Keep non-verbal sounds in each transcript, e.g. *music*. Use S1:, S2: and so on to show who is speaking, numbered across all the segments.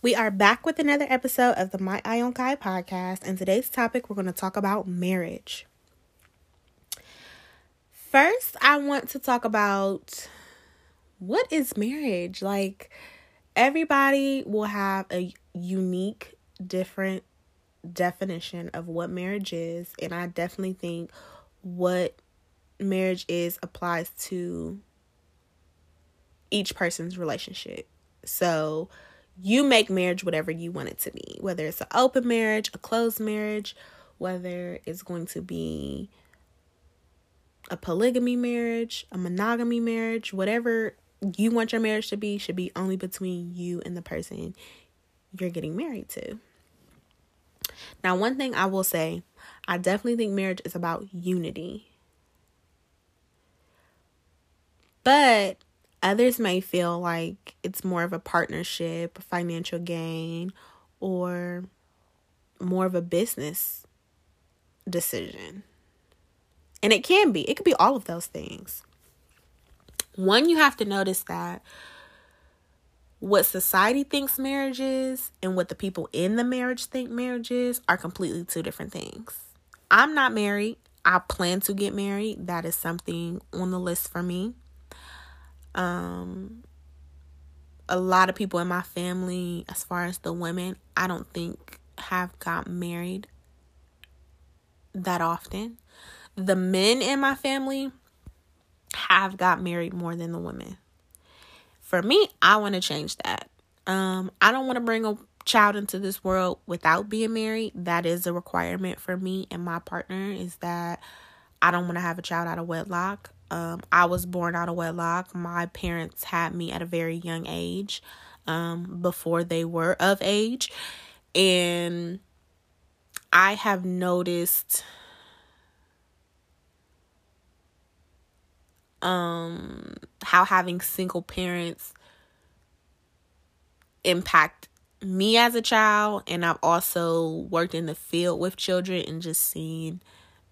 S1: We are back with another episode of the My Eye on Kai podcast, and today's topic we're going to talk about marriage. First, I want to talk about what is marriage? Like, everybody will have a unique, different definition of what marriage is, and I definitely think what marriage is applies to each person's relationship. So, you make marriage whatever you want it to be, whether it's an open marriage, a closed marriage, whether it's going to be a polygamy marriage, a monogamy marriage, whatever you want your marriage to be, should be only between you and the person you're getting married to. Now, one thing I will say, I definitely think marriage is about unity. But Others may feel like it's more of a partnership, financial gain, or more of a business decision. And it can be, it could be all of those things. One, you have to notice that what society thinks marriage is and what the people in the marriage think marriage is are completely two different things. I'm not married. I plan to get married. That is something on the list for me. Um, a lot of people in my family, as far as the women, I don't think have got married that often. The men in my family have got married more than the women. For me, I want to change that. Um, I don't want to bring a child into this world without being married. That is a requirement for me and my partner is that I don't want to have a child out of wedlock. Um, I was born out of wedlock. My parents had me at a very young age, um, before they were of age. And I have noticed um how having single parents impact me as a child and I've also worked in the field with children and just seen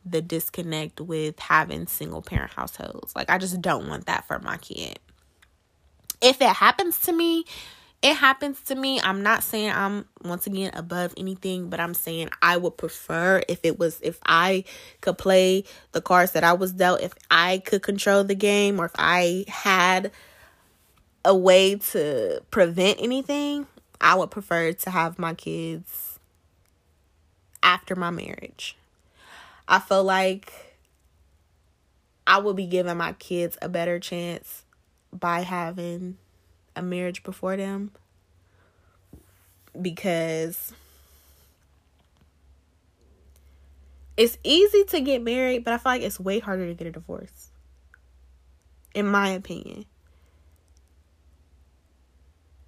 S1: the disconnect with having single parent households. Like, I just don't want that for my kid. If it happens to me, it happens to me. I'm not saying I'm once again above anything, but I'm saying I would prefer if it was if I could play the cards that I was dealt, if I could control the game, or if I had a way to prevent anything, I would prefer to have my kids after my marriage. I feel like I will be giving my kids a better chance by having a marriage before them because it's easy to get married, but I feel like it's way harder to get a divorce. In my opinion.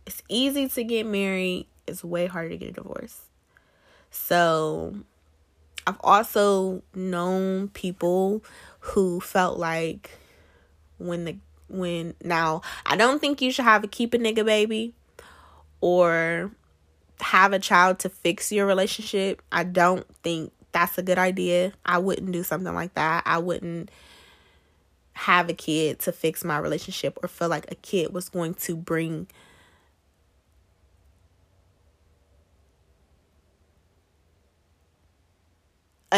S1: It's easy to get married, it's way harder to get a divorce. So I've also known people who felt like when the when now I don't think you should have a keep a nigga baby or have a child to fix your relationship. I don't think that's a good idea. I wouldn't do something like that. I wouldn't have a kid to fix my relationship or feel like a kid was going to bring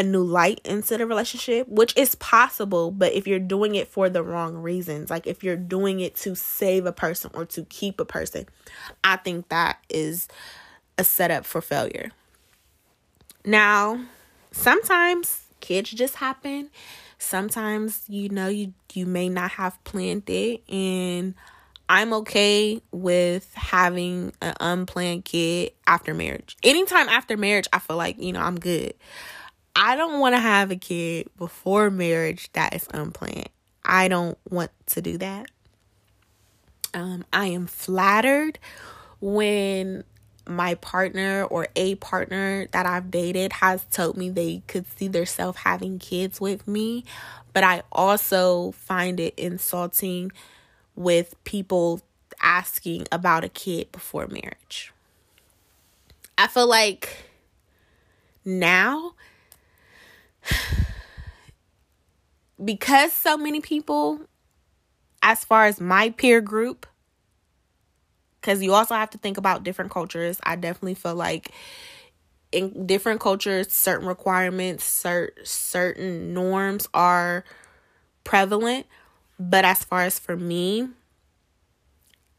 S1: a new light into the relationship, which is possible, but if you're doing it for the wrong reasons, like if you're doing it to save a person or to keep a person, I think that is a setup for failure. Now, sometimes kids just happen. Sometimes you know you you may not have planned it and I'm okay with having an unplanned kid after marriage. Anytime after marriage, I feel like, you know, I'm good. I don't want to have a kid before marriage that is unplanned. I don't want to do that. Um, I am flattered when my partner or a partner that I've dated has told me they could see themselves having kids with me, but I also find it insulting with people asking about a kid before marriage. I feel like now *sighs* because so many people, as far as my peer group, because you also have to think about different cultures. I definitely feel like in different cultures, certain requirements, cert, certain norms are prevalent. But as far as for me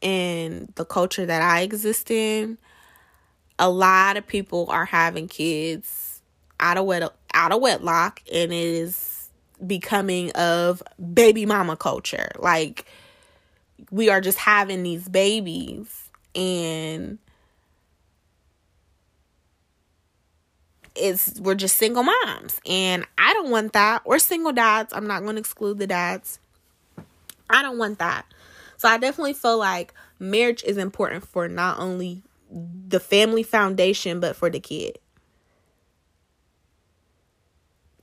S1: and the culture that I exist in, a lot of people are having kids out of wed- out of wedlock and it is becoming of baby mama culture. Like we are just having these babies and it's we're just single moms and I don't want that or single dads. I'm not going to exclude the dads. I don't want that. So I definitely feel like marriage is important for not only the family foundation but for the kid.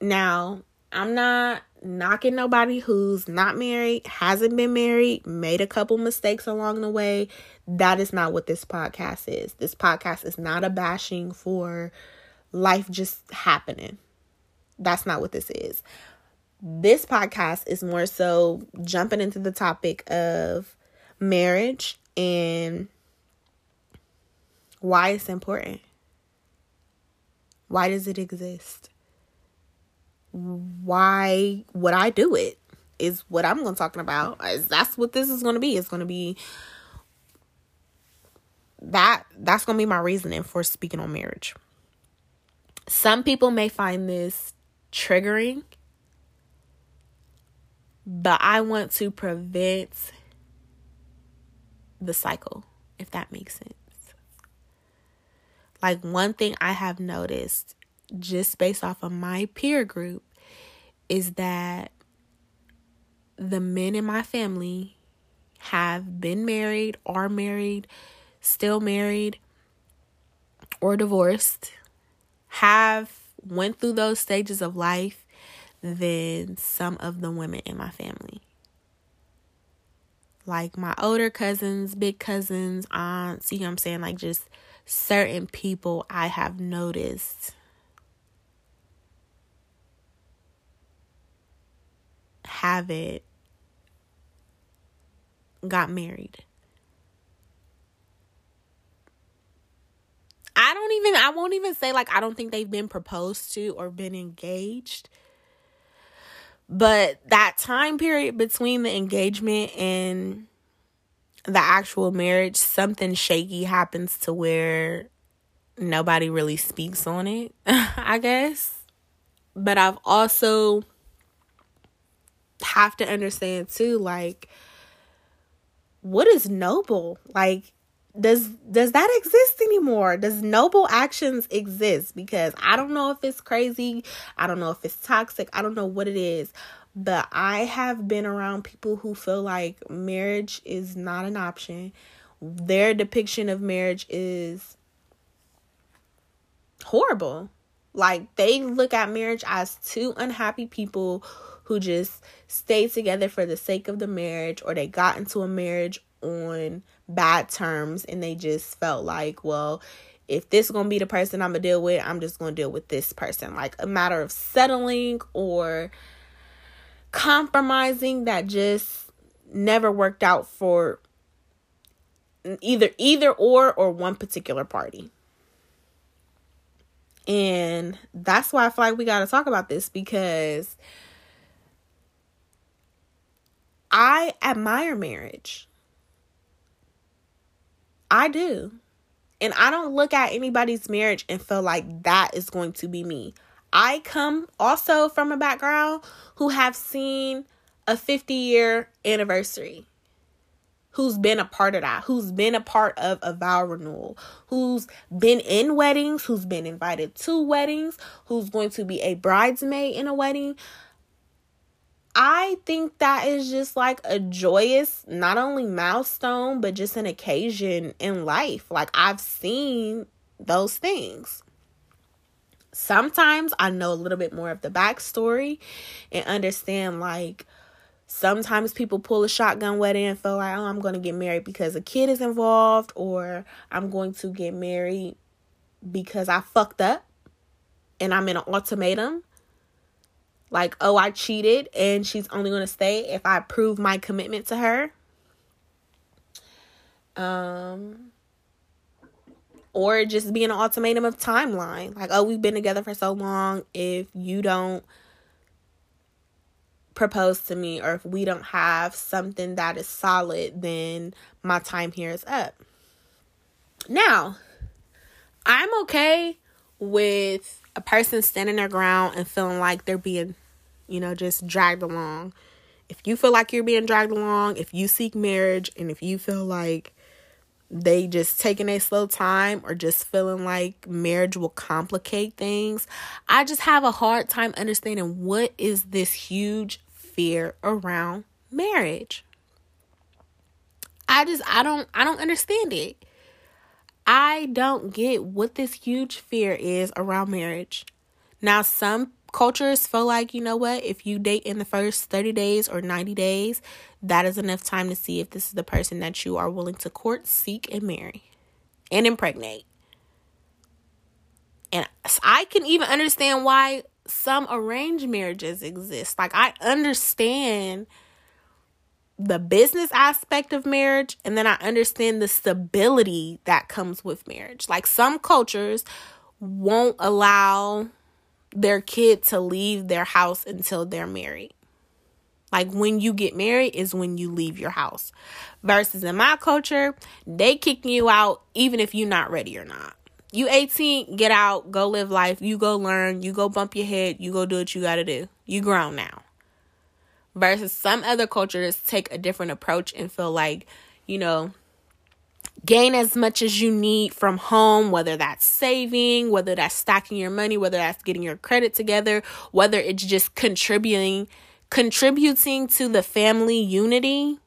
S1: Now, I'm not knocking nobody who's not married, hasn't been married, made a couple mistakes along the way. That is not what this podcast is. This podcast is not a bashing for life just happening. That's not what this is. This podcast is more so jumping into the topic of marriage and why it's important. Why does it exist? Why would I do it? Is what I'm going to talking about. That's what this is going to be. It's going to be that that's going to be my reasoning for speaking on marriage. Some people may find this triggering, but I want to prevent the cycle, if that makes sense. Like, one thing I have noticed just based off of my peer group is that the men in my family have been married, are married, still married, or divorced have went through those stages of life than some of the women in my family. Like my older cousins, big cousins, aunts, you know what I'm saying? Like just certain people I have noticed haven't got married. I don't even I won't even say like I don't think they've been proposed to or been engaged. But that time period between the engagement and the actual marriage, something shaky happens to where nobody really speaks on it, *laughs* I guess. But I've also have to understand too like what is noble? Like does does that exist anymore? Does noble actions exist? Because i don't know if it's crazy. I don't know if it's toxic. I don't know what it is. But i have been around people who feel like marriage is not an option. Their depiction of marriage is horrible. Like they look at marriage as two unhappy people who just stay together for the sake of the marriage or they got into a marriage on bad terms and they just felt like, well, if this is going to be the person I'm going to deal with, I'm just going to deal with this person. Like a matter of settling or compromising that just never worked out for either either or or one particular party. And that's why I feel like we got to talk about this because I admire marriage. I do. And I don't look at anybody's marriage and feel like that is going to be me. I come also from a background who have seen a 50 year anniversary, who's been a part of that, who's been a part of a vow renewal, who's been in weddings, who's been invited to weddings, who's going to be a bridesmaid in a wedding. I think that is just like a joyous, not only milestone, but just an occasion in life. Like, I've seen those things. Sometimes I know a little bit more of the backstory and understand, like, sometimes people pull a shotgun wedding and feel like, oh, I'm going to get married because a kid is involved, or I'm going to get married because I fucked up and I'm in an ultimatum like, oh, I cheated and she's only going to stay if I prove my commitment to her. Um, or just being an ultimatum of timeline. Like, oh, we've been together for so long. If you don't propose to me or if we don't have something that is solid, then my time here is up. Now, I'm okay with a person standing their ground and feeling like they're being, you know, just dragged along. If you feel like you're being dragged along, if you seek marriage, and if you feel like they just taking a slow time or just feeling like marriage will complicate things, I just have a hard time understanding what is this huge fear around marriage. I just I don't I don't understand it. I don't get what this huge fear is around marriage. Now, some cultures feel like, you know what, if you date in the first 30 days or 90 days, that is enough time to see if this is the person that you are willing to court, seek, and marry and impregnate. And I can even understand why some arranged marriages exist. Like, I understand the business aspect of marriage and then I understand the stability that comes with marriage. Like some cultures won't allow their kid to leave their house until they're married. Like when you get married is when you leave your house. Versus in my culture, they kick you out even if you're not ready or not. You 18, get out, go live life, you go learn, you go bump your head, you go do what you got to do. You grown now versus some other cultures take a different approach and feel like, you know, gain as much as you need from home, whether that's saving, whether that's stacking your money, whether that's getting your credit together, whether it's just contributing contributing to the family unity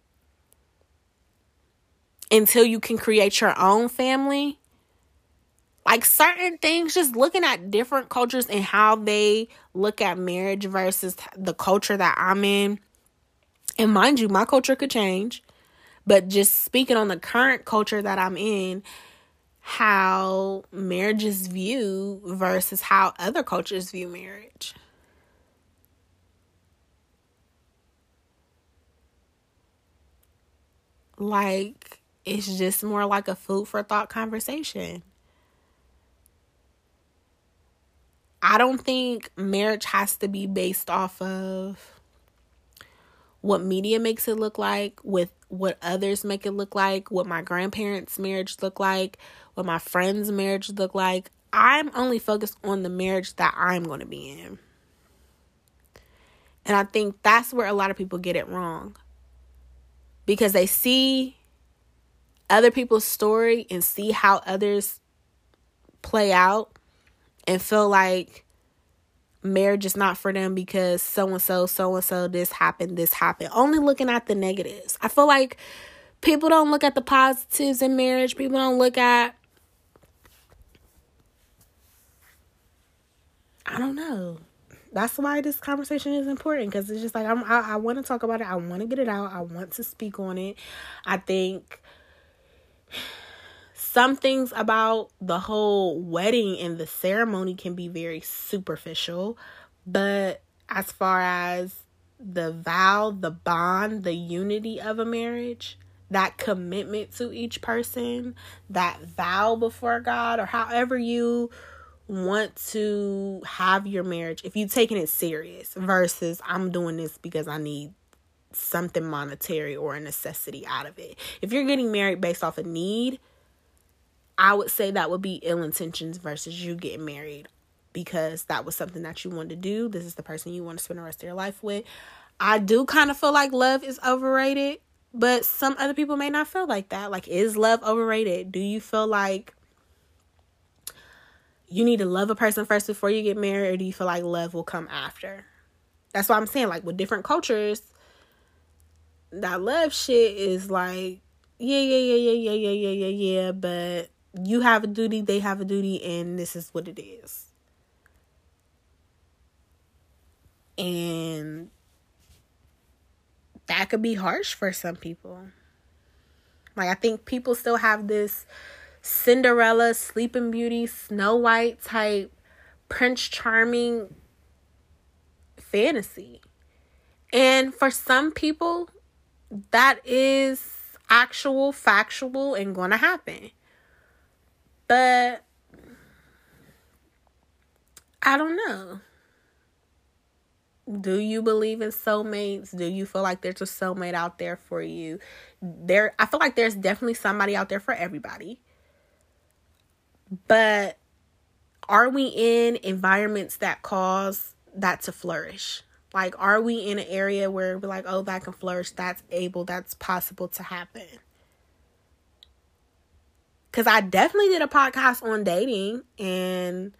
S1: until you can create your own family. Like certain things, just looking at different cultures and how they look at marriage versus the culture that I'm in. And mind you, my culture could change, but just speaking on the current culture that I'm in, how marriage is viewed versus how other cultures view marriage. Like, it's just more like a food for thought conversation. I don't think marriage has to be based off of what media makes it look like, with what others make it look like, what my grandparents' marriage look like, what my friends' marriage look like. I'm only focused on the marriage that I'm going to be in. And I think that's where a lot of people get it wrong. Because they see other people's story and see how others play out and feel like marriage is not for them because so and so, so and so, this happened, this happened. Only looking at the negatives. I feel like people don't look at the positives in marriage. People don't look at, I don't know. That's why this conversation is important because it's just like I'm, I, I want to talk about it. I want to get it out. I want to speak on it. I think some things about the whole wedding and the ceremony can be very superficial, but as far as the vow, the bond, the unity of a marriage, that commitment to each person, that vow before God, or however you want to have your marriage, if you're taking it serious versus I'm doing this because I need something monetary or a necessity out of it. If you're getting married based off a need, I would say that would be ill intentions versus you getting married because that was something that you wanted to do. This is the person you want to spend the rest of your life with. I do kind of feel like love is overrated, but some other people may not feel like that. Like, is love overrated? Do you feel like you need to love a person first before you get married, or do you feel like love will come after? That's why I'm saying, like, with different cultures, that love shit is like, yeah, yeah, yeah, yeah, yeah, yeah, yeah, yeah, yeah, but you have a duty, they have a duty, and this is what it is. And that could be harsh for some people. Like, I think people still have this Cinderella, Sleeping Beauty, Snow White type Prince Charming fantasy. And for some people, that is actual, factual, and going to happen. But I don't know. Do you believe in soulmates? Do you feel like there's a soulmate out there for you? There I feel like there's definitely somebody out there for everybody. But are we in environments that cause that to flourish? Like, are we in an area where we're like, oh, that can flourish, that's able, that's possible to happen? Because I definitely did a podcast on dating and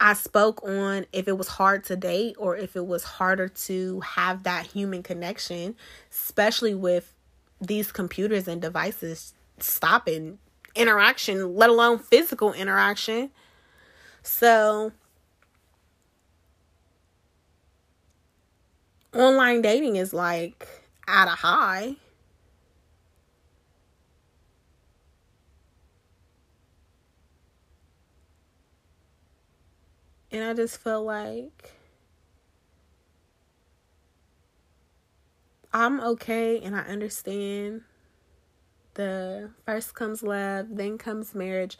S1: I spoke on if it was hard to date or if it was harder to have that human connection, especially with these computers and devices stopping interaction, let alone physical interaction. So, online dating is like at a high. And I just feel like I'm okay and I understand the first comes love, then comes marriage,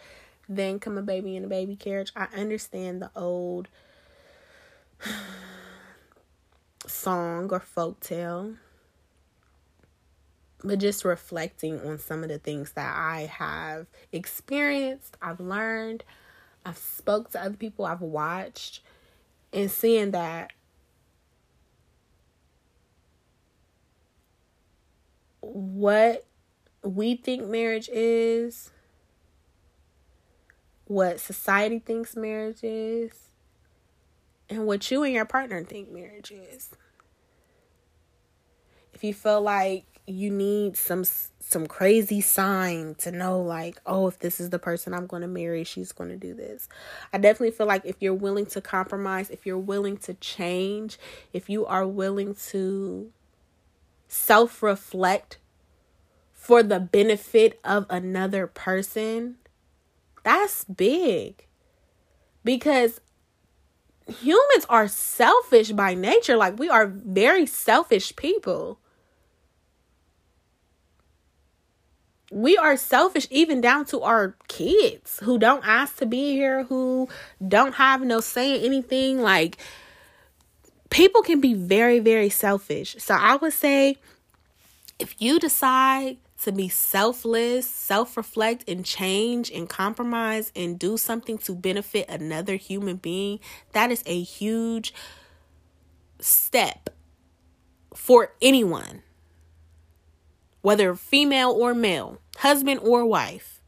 S1: then come a baby and a baby carriage. I understand the old *sighs* song or folk tale. But just reflecting on some of the things that I have experienced, I've learned, I've spoke to other people, I've watched, and seeing that what we think marriage is, what society thinks marriage is, and what you and your partner think marriage is. If you feel like you need some some crazy sign to know like oh if this is the person I'm going to marry she's going to do this. I definitely feel like if you're willing to compromise, if you're willing to change, if you are willing to self-reflect for the benefit of another person, that's big. Because humans are selfish by nature. Like, we are very selfish people. We are selfish even down to our kids who don't ask to be here who don't have no say in anything. Like people can be very very selfish. So i would say if you decide to be selfless, self reflect, and change and compromise and do something to benefit another human being, that is a huge step for anyone, whether female or male, husband or wife.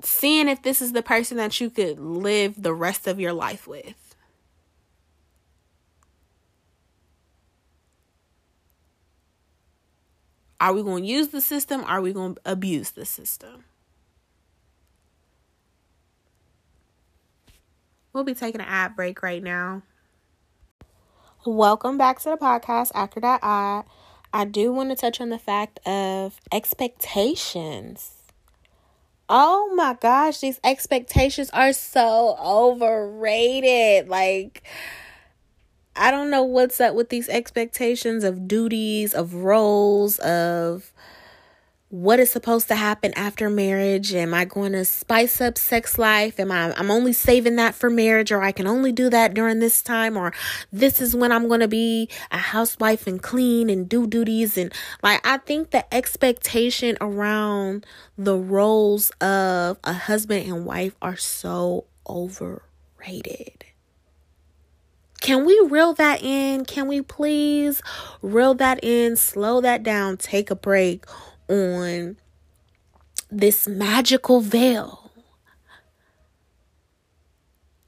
S1: Seeing if this is the person that you could live the rest of your life with. Are we going to use the system? Are we going to abuse the system? We'll be taking an ad break right now. Welcome back to the podcast after that ad. I do want to touch on the fact of expectations. Oh my gosh, these expectations are so overrated. Like, I don't know what's up with these expectations of duties, of roles, of what is supposed to happen after marriage. Am I going to spice up sex life? Am I I'm only saving that for marriage or I can only do that during this time or this is when I'm going to be a housewife and clean and do duties and like I think the expectation around the roles of a husband and wife are so overrated. Can we reel that in? Can we please reel that in, slow that down, take a break on this magical veil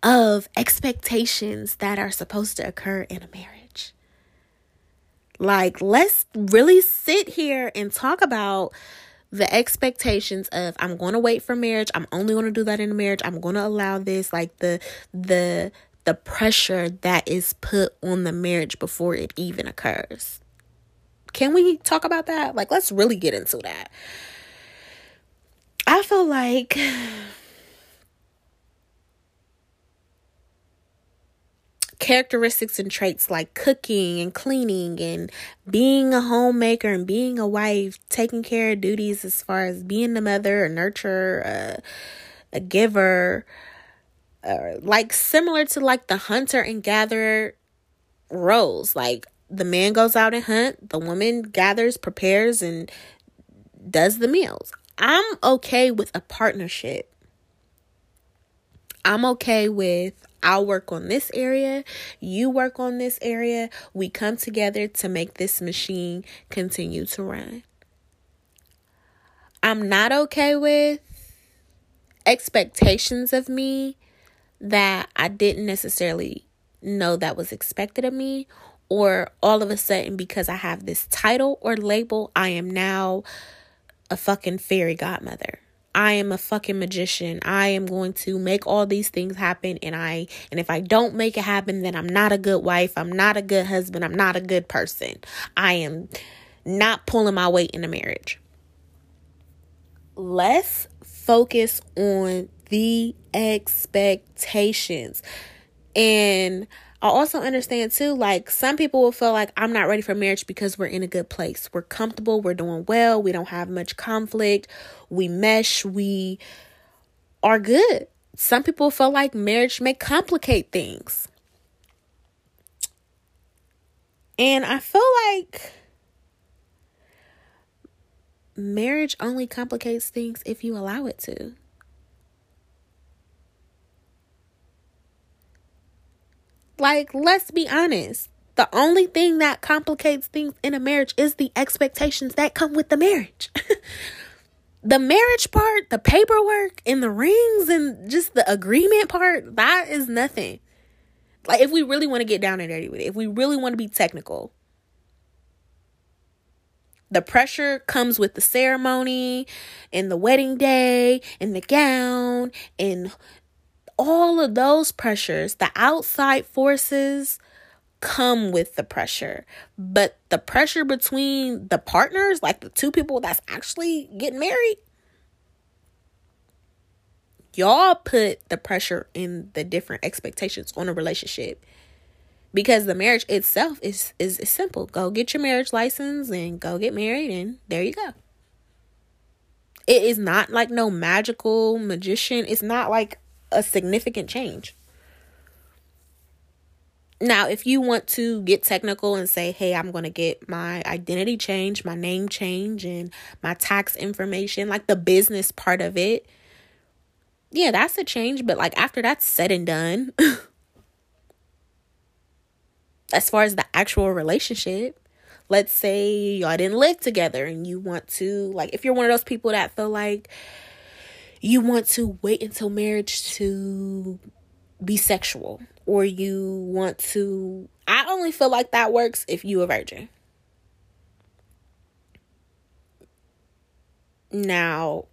S1: of expectations that are supposed to occur in a marriage? Like, let's really sit here and talk about the expectations of I'm going to wait for marriage. I'm only going to do that in a marriage. I'm going to allow this like the the the pressure that is put on the marriage before it even occurs. Can we talk about that? Like, let's really get into that. I feel like characteristics and traits like cooking and cleaning and being a homemaker and being a wife, taking care of duties as far as being the mother, a nurturer, a, a giver, uh, like similar to like the hunter and gatherer roles. Like the man goes out and hunt, the woman gathers, prepares, and does the meals. I'm okay with a partnership. I'm okay with I'll work on this area, you work on this area. We come together to make this machine continue to run. I'm not okay with expectations of me that I didn't necessarily know that was expected of me or all of a sudden because I have this title or label I am now a fucking fairy godmother. I am a fucking magician. I am going to make all these things happen and I and if I don't make it happen then I'm not a good wife, I'm not a good husband, I'm not a good person. I am not pulling my weight in a marriage. Let's focus on the expectations. And I also understand too, like some people will feel like I'm not ready for marriage because we're in a good place. We're comfortable, we're doing well, we don't have much conflict, we mesh, we are good. Some people feel like marriage may complicate things. And I feel like marriage only complicates things if you allow it to. Like, let's be honest. The only thing that complicates things in a marriage is the expectations that come with the marriage. *laughs* the marriage part, the paperwork and the rings and just the agreement part, that is nothing. Like, if we really want to get down and dirty with it, if we really want to be technical, the pressure comes with the ceremony and the wedding day and the gown and all of those pressures, the outside forces come with the pressure. But the pressure between the partners, like the two people that's actually getting married, y'all put the pressure in the different expectations on a relationship. Because the marriage itself is, is is simple. Go get your marriage license and go get married and there you go. It is not like no magical magician. It's not like a significant change. Now, if you want to get technical and say, hey, I'm going to get my identity change, my name change, and my tax information, like the business part of it, yeah, that's a change. But like after that's said and done, *laughs* as far as the actual relationship, let's say y'all didn't live together and you want to, like, if you're one of those people that feel like, you want to wait until marriage to be sexual or you want to I only feel like that works if you a virgin. Now,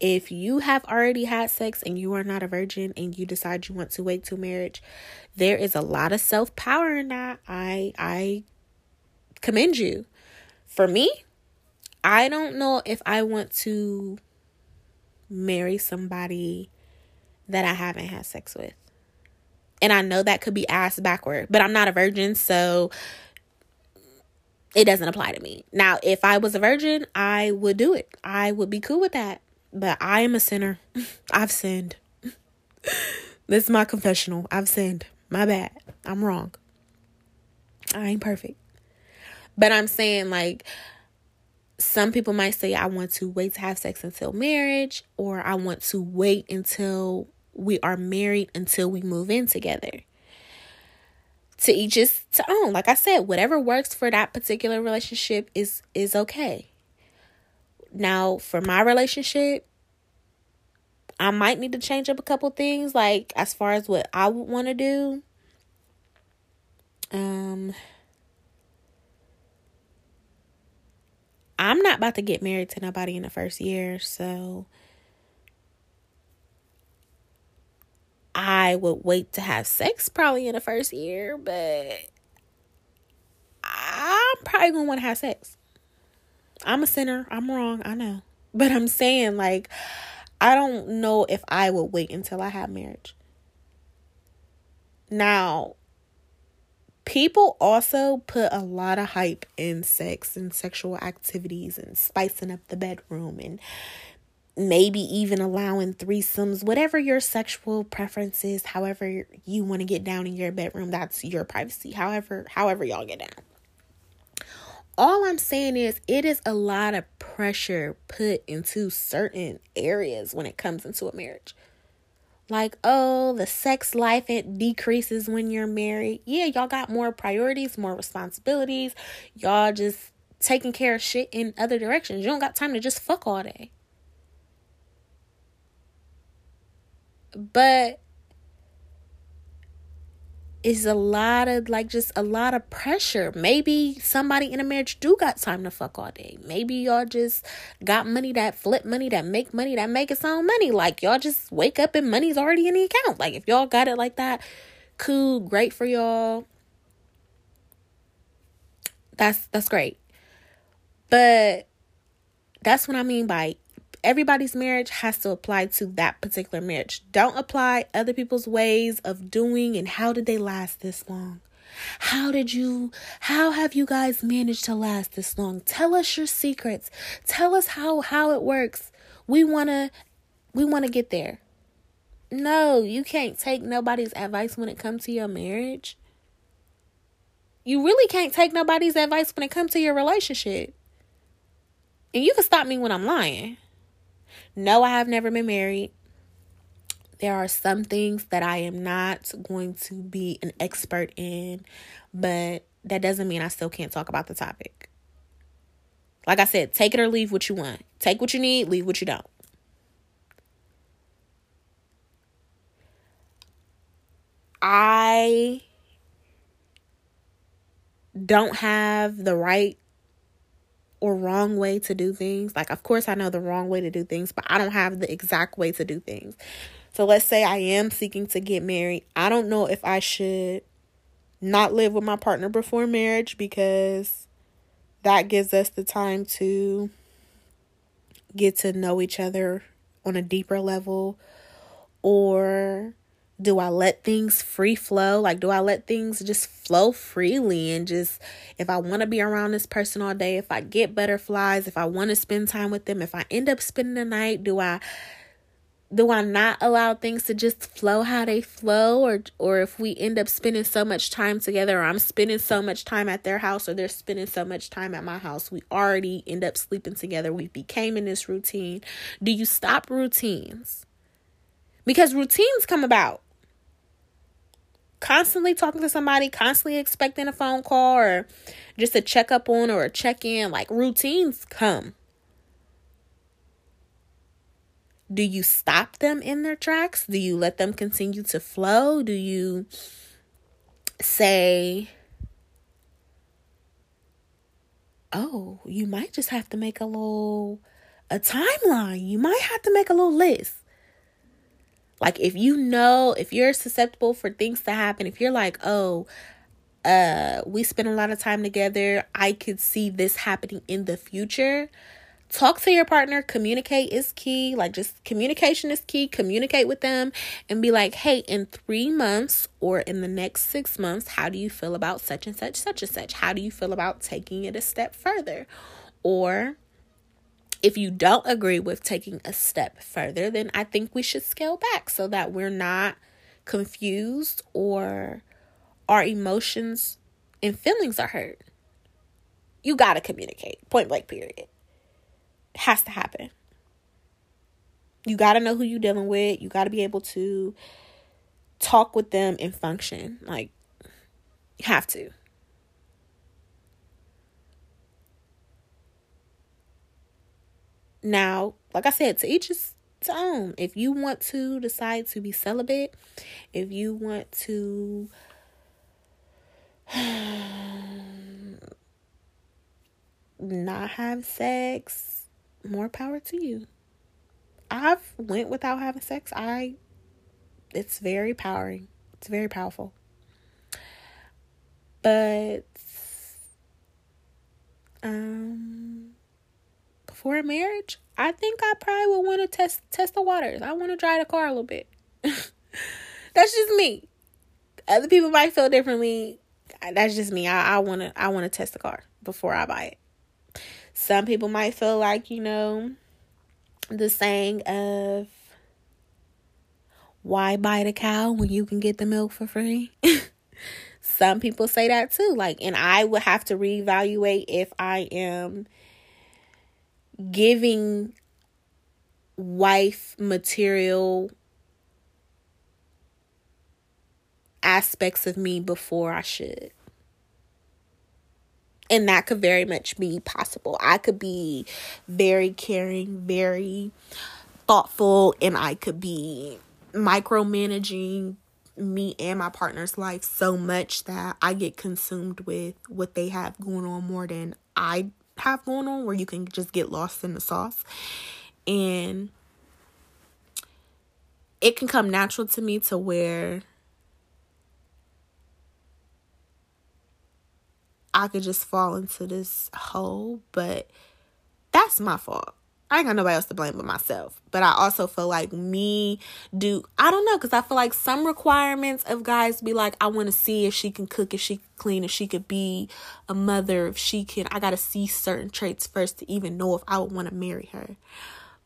S1: if you have already had sex and you are not a virgin and you decide you want to wait till marriage, there is a lot of self-power in that. I I commend you. For me, I don't know if I want to marry somebody that I haven't had sex with. And I know that could be asked backward, but I'm not a virgin, so it doesn't apply to me. Now, if I was a virgin, I would do it. I would be cool with that. But I am a sinner. *laughs* I've sinned. *laughs* this is my confessional. I've sinned. My bad. I'm wrong. I ain't perfect. But I'm saying, like, some people might say, I want to wait to have sex until marriage, or I want to wait until we are married until we move in together. To each is to own. Like I said, whatever works for that particular relationship is is okay. Now, for my relationship, I might need to change up a couple things, like as far as what I would want to do. Um, I'm not about to get married to nobody in the first year, so I would wait to have sex probably in the first year, but I'm probably gonna want to have sex. I'm a sinner. I'm wrong. I know. But I'm saying, like, I don't know if I would wait until I have marriage. Now, people also put a lot of hype in sex and sexual activities and spicing up the bedroom and maybe even allowing threesomes, whatever your sexual preferences, however you want to get down in your bedroom, that's your privacy. However, however y'all get down. All I'm saying is it is a lot of pressure put into certain areas when it comes into a marriage. Like, oh, the sex life it decreases when you're married. Yeah, y'all got more priorities, more responsibilities. Y'all just taking care of shit in other directions. You don't got time to just fuck all day. but it's a lot of like just a lot of pressure. Maybe somebody in a marriage do got time to fuck all day. Maybe y'all just got money that flip money that make money that make its own money. Like y'all just wake up and money's already in the account. Like if y'all got it like that, cool, great for y'all. That's that's great. But that's what I mean by everybody's marriage has to apply to that particular marriage. Don't apply other people's ways of doing and how did they last this long? How did you, how have you guys managed to last this long? Tell us your secrets. Tell us how, how it works. We want to, we want to get there. No, you can't take nobody's advice when it comes to your marriage. You really can't take nobody's advice when it comes to your relationship. And you can stop me when I'm lying. No, I have never been married. There are some things that I am not going to be an expert in, but that doesn't mean I still can't talk about the topic. Like I said, take it or leave what you want. Take what you need, leave what you don't. I don't have the right or wrong way to do things. Like, of course, I know the wrong way to do things, but I don't have the exact way to do things. So, let's say I am seeking to get married. I don't know if I should not live with my partner before marriage because that gives us the time to get to know each other on a deeper level or do I let things free flow? Like, do I let things just flow freely and just, if I want to be around this person all day, if I get butterflies, if I want to spend time with them, if I end up spending the night, do I, do I not allow things to just flow how they flow? Or or if we end up spending so much time together or I'm spending so much time at their house or they're spending so much time at my house we already end up sleeping together. We became in this routine. Do you stop routines? Because routines come about constantly talking to somebody, constantly expecting a phone call or just a check up on or a check in, like routines come. Do you stop them in their tracks? Do you let them continue to flow? Do you say, oh, you might just have to make a little a timeline. You might have to make a little list. Like if you know, if you're susceptible for things to happen, if you're like, "Oh, uh we spend a lot of time together, I could see this happening in the future." Talk to your partner, communicate is key. Like just communication is key. Communicate with them and be like, "Hey, in 3 months or in the next 6 months, how do you feel about such and such such and such? How do you feel about taking it a step further?" Or if you don't agree with taking a step further, then I think we should scale back so that we're not confused or our emotions and feelings are hurt. You got to communicate, point blank, period. It has to happen. You got to know who you're dealing with. You got to be able to talk with them and function. Like, have to. Now, like I said, to each his own. If you want to decide to be celibate, if you want to *sighs* not have sex, more power to you. I've went without having sex. I it's very powering. It's very powerful. But um for a marriage, I think I probably would want to test test the waters. I want to drive the car a little bit. *laughs* That's just me. Other people might feel differently. That's just me. I, I wanna I wanna test the car before I buy it. Some people might feel like, you know, the saying of why buy the cow when you can get the milk for free? *laughs* Some people say that too. Like, and I would have to reevaluate if I am giving wife material aspects of me before I should. And that could very much be possible. I could be very caring, very thoughtful, and I could be micromanaging me and my partner's life so much that I get consumed with what they have going on more than I have going on, where you can just get lost in the sauce. And it can come natural to me to where I could just fall into this hole, but that's my fault. I ain't got nobody else to blame but myself. But I also feel like me do I don't know because I feel like some requirements of guys be like I want to see if she can cook, if she can clean, if she could be a mother, if she can. I got to see certain traits first to even know if I would want to marry her.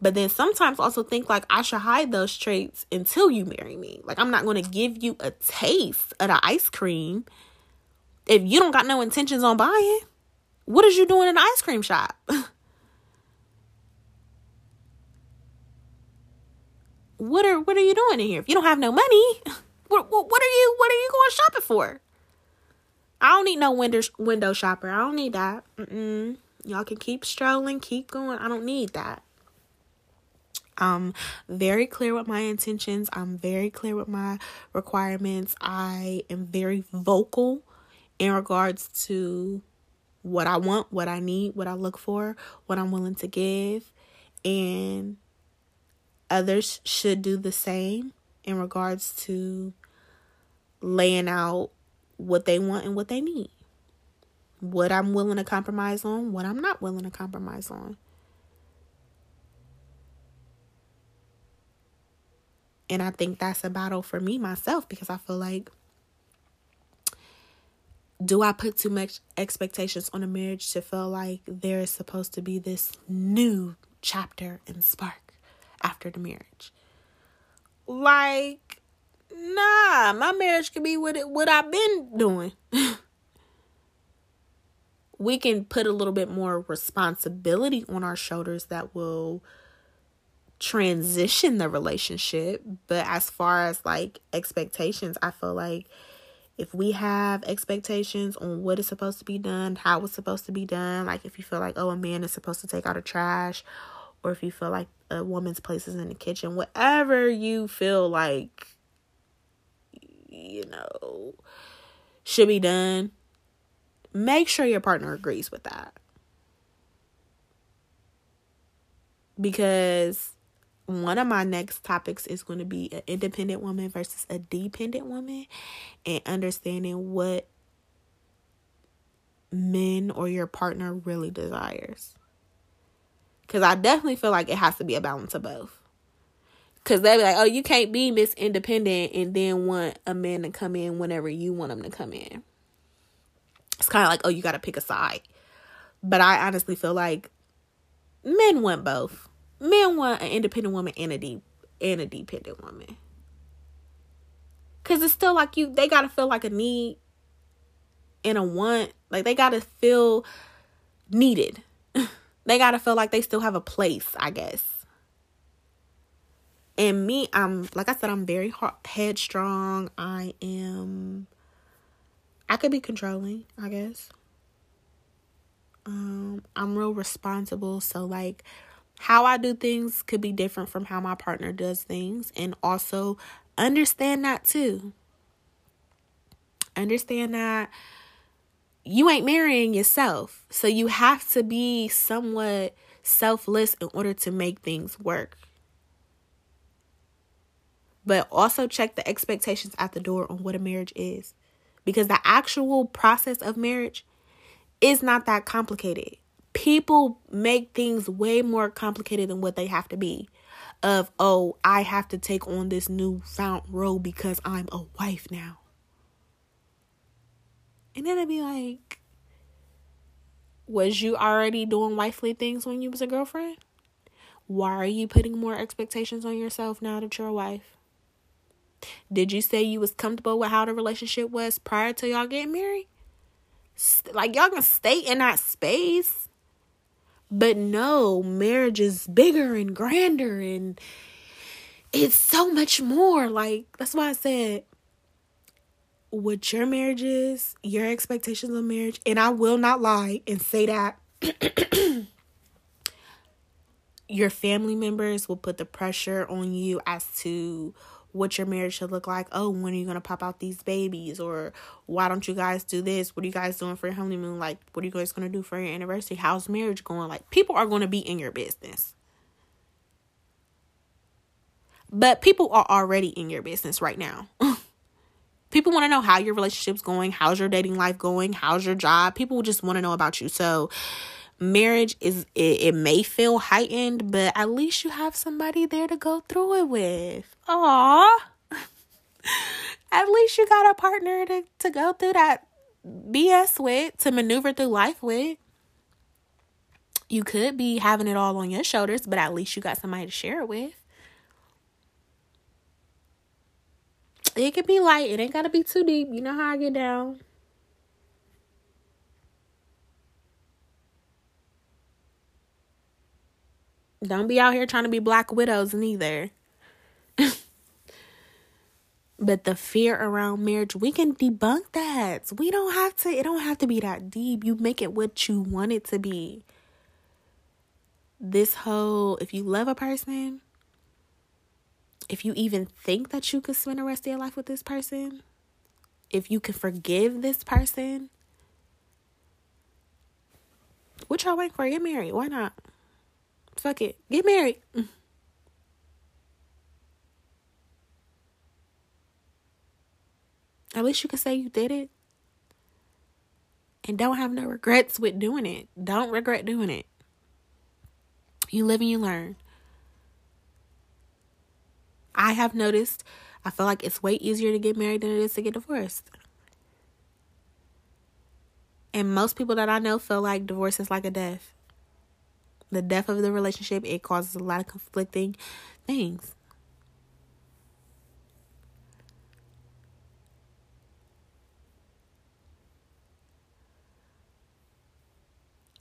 S1: But then sometimes also think like I should hide those traits until you marry me. Like I'm not to give you a taste of the ice cream if you don't got no intentions on buying. What is you doing in the ice cream shop? *laughs* what are what are you doing in here? If you don't have no money, *laughs* what what, are you what are you going shopping for? I don't need no window window shopper. I don't need that. Mm-mm. Y'all can keep strolling, keep going. I don't need that. I'm very clear with my intentions. I'm very clear with my requirements. I am very vocal in regards to what I want, what I need, what I look for, what I'm willing to give. And others should do the same in regards to laying out what they want and what they need. What I'm willing to compromise on, what I'm not willing to compromise on. And I think that's a battle for me myself because I feel like do I put too much expectations on a marriage to feel like there is supposed to be this new chapter and spark after the marriage? Like, nah, my marriage could be what it what I've been doing. *laughs* we can put a little bit more responsibility on our shoulders that will transition the relationship. But as far as like expectations, I feel like if we have expectations on what is supposed to be done, how it's supposed to be done, like if you feel like, oh, a man is supposed to take out a trash, or if you feel like a woman's place is in the kitchen, whatever you feel like, you know, should be done, make sure your partner agrees with that. Because one of my next topics is going to be an independent woman versus a dependent woman and understanding what men or your partner really desires. Because I definitely feel like it has to be a balance of both. Because they be like, oh, you can't be Miss Independent and then want a man to come in whenever you want him to come in. It's kind of like, oh, you got to pick a side. But I honestly feel like men want both men want an independent woman and a deep and a dependent woman. Cause it's still like you they gotta feel like a need and a want. Like they gotta feel needed. They gotta feel like they still have a place, I guess. And me, I'm like I said, I'm very headstrong. I am. I could be controlling, I guess. Um, I'm real responsible, so like how I do things could be different from how my partner does things. And also understand that too. Understand that you ain't marrying yourself. So you have to be somewhat selfless in order to make things work. But also check the expectations at the door on what a marriage is. Because the actual process of marriage is not that complicated people make things way more complicated than what they have to be of oh i have to take on this new found role because i'm a wife now And then it'd be like, was you already doing wifely things when you was a girlfriend? Why are you putting more expectations on yourself now that you're a wife? Did you say you was comfortable with how the relationship was prior to y'all getting married? Like y'all can stay in that space. But no, marriage is bigger and grander and it's so much more. Like that's why I said what your marriage is, your expectations of marriage, and I will not lie and say that *clears throat* your family members will put the pressure on you as to what your marriage should look like. Oh, when are you going to pop out these babies? Or why don't you guys do this? What are you guys doing for your honeymoon? Like, what are you guys going to do for your anniversary? How's marriage going? Like, people are going to be in your business. But people are already in your business right now. *laughs* people want to know how your relationship's going, how's your dating life going, how's your job. People just want to know about you. So, marriage is it, it, may feel heightened, but at least you have somebody there to go through it with. Aw. *laughs* at least you got a partner to, to go through that BS with, to maneuver through life with. You could be having it all on your shoulders, but at least you got somebody to share it with. It can be light, it ain't gotta be too deep. You know how I get down. Don't be out here trying to be black widows neither. *laughs* but the fear around marriage, we can debunk that. We don't have to, it don't have to be that deep. You make it what you want it to be. This whole, if you love a person, if you even think that you could spend the rest of your life with this person, if you can forgive this person, what y'all waiting for? Get married. Why not? Fuck it. Get married. Mm. At least you can say you did it. And don't have no regrets with doing it. Don't regret doing it. You live and you learn. I have noticed, I feel like it's way easier to get married than it is to get divorced. And most people that I know feel like divorce is like a death the death of the relationship, it causes a lot of conflicting things.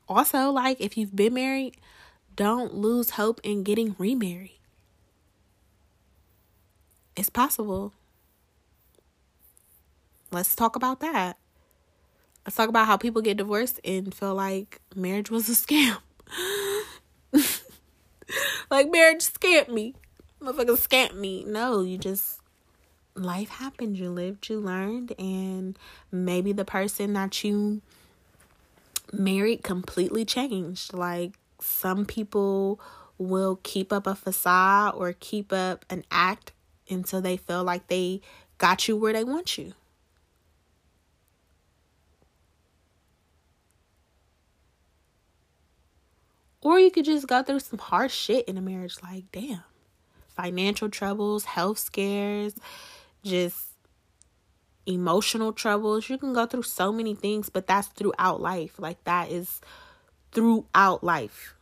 S1: Also, like if you've been married, don't lose hope in getting remarried. It's possible. Let's talk about that. Let's talk about how people get divorced and feel like marriage was a scam. *laughs* like marriage scammed me. Motherfucker scammed me. No, you just life happened. You lived, you learned, and maybe the person that you married completely changed. Like some people will keep up a facade or keep up an act until they feel like they got you where they want you. Or you could just go through some hard shit in a marriage. Like, damn. Financial troubles, health scares, just emotional troubles. You can go through so many things, but that's throughout life. Like, that is throughout life.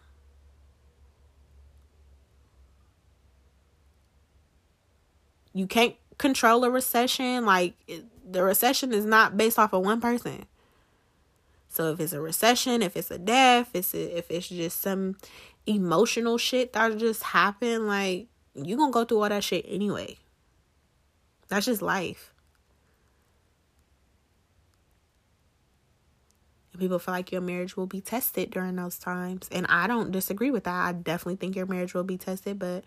S1: You can't control a recession. Like, the recession is not based off of one person. So if it's a recession, if it's a death, if it's a, if it's just some emotional shit that just happened, like you gonna go through all that shit anyway. That's just life. And people feel like your marriage will be tested during those times. And I don't disagree with that. I definitely think your marriage will be tested, but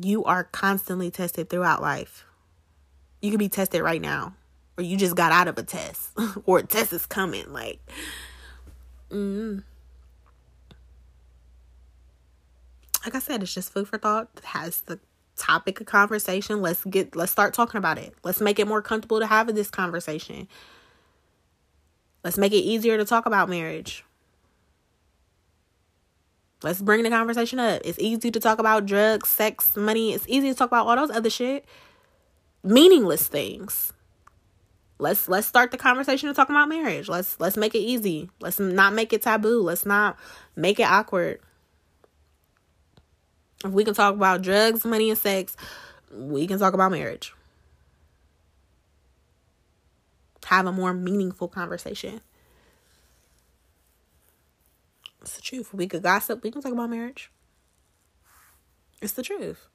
S1: you are constantly tested throughout life. You can be tested right now or you just got out of a test *laughs* or a test is coming like mm. like i said it's just food for thought it has the topic of conversation let's get let's start talking about it let's make it more comfortable to have this conversation let's make it easier to talk about marriage let's bring the conversation up it's easy to talk about drugs sex money it's easy to talk about all those other shit meaningless things let's let's start the conversation to talk about marriage. Let's let's make it easy. Let's not make it taboo. Let's not make it awkward. If we can talk about drugs, money, and sex, we can talk about marriage. Have a more meaningful conversation. It's the truth. We could gossip. We can talk about marriage. It's the truth.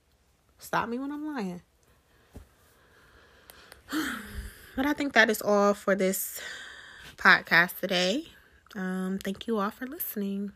S1: Stop me when I'm lying. *sighs* But I think that is all for this podcast today. Um, thank you all for listening.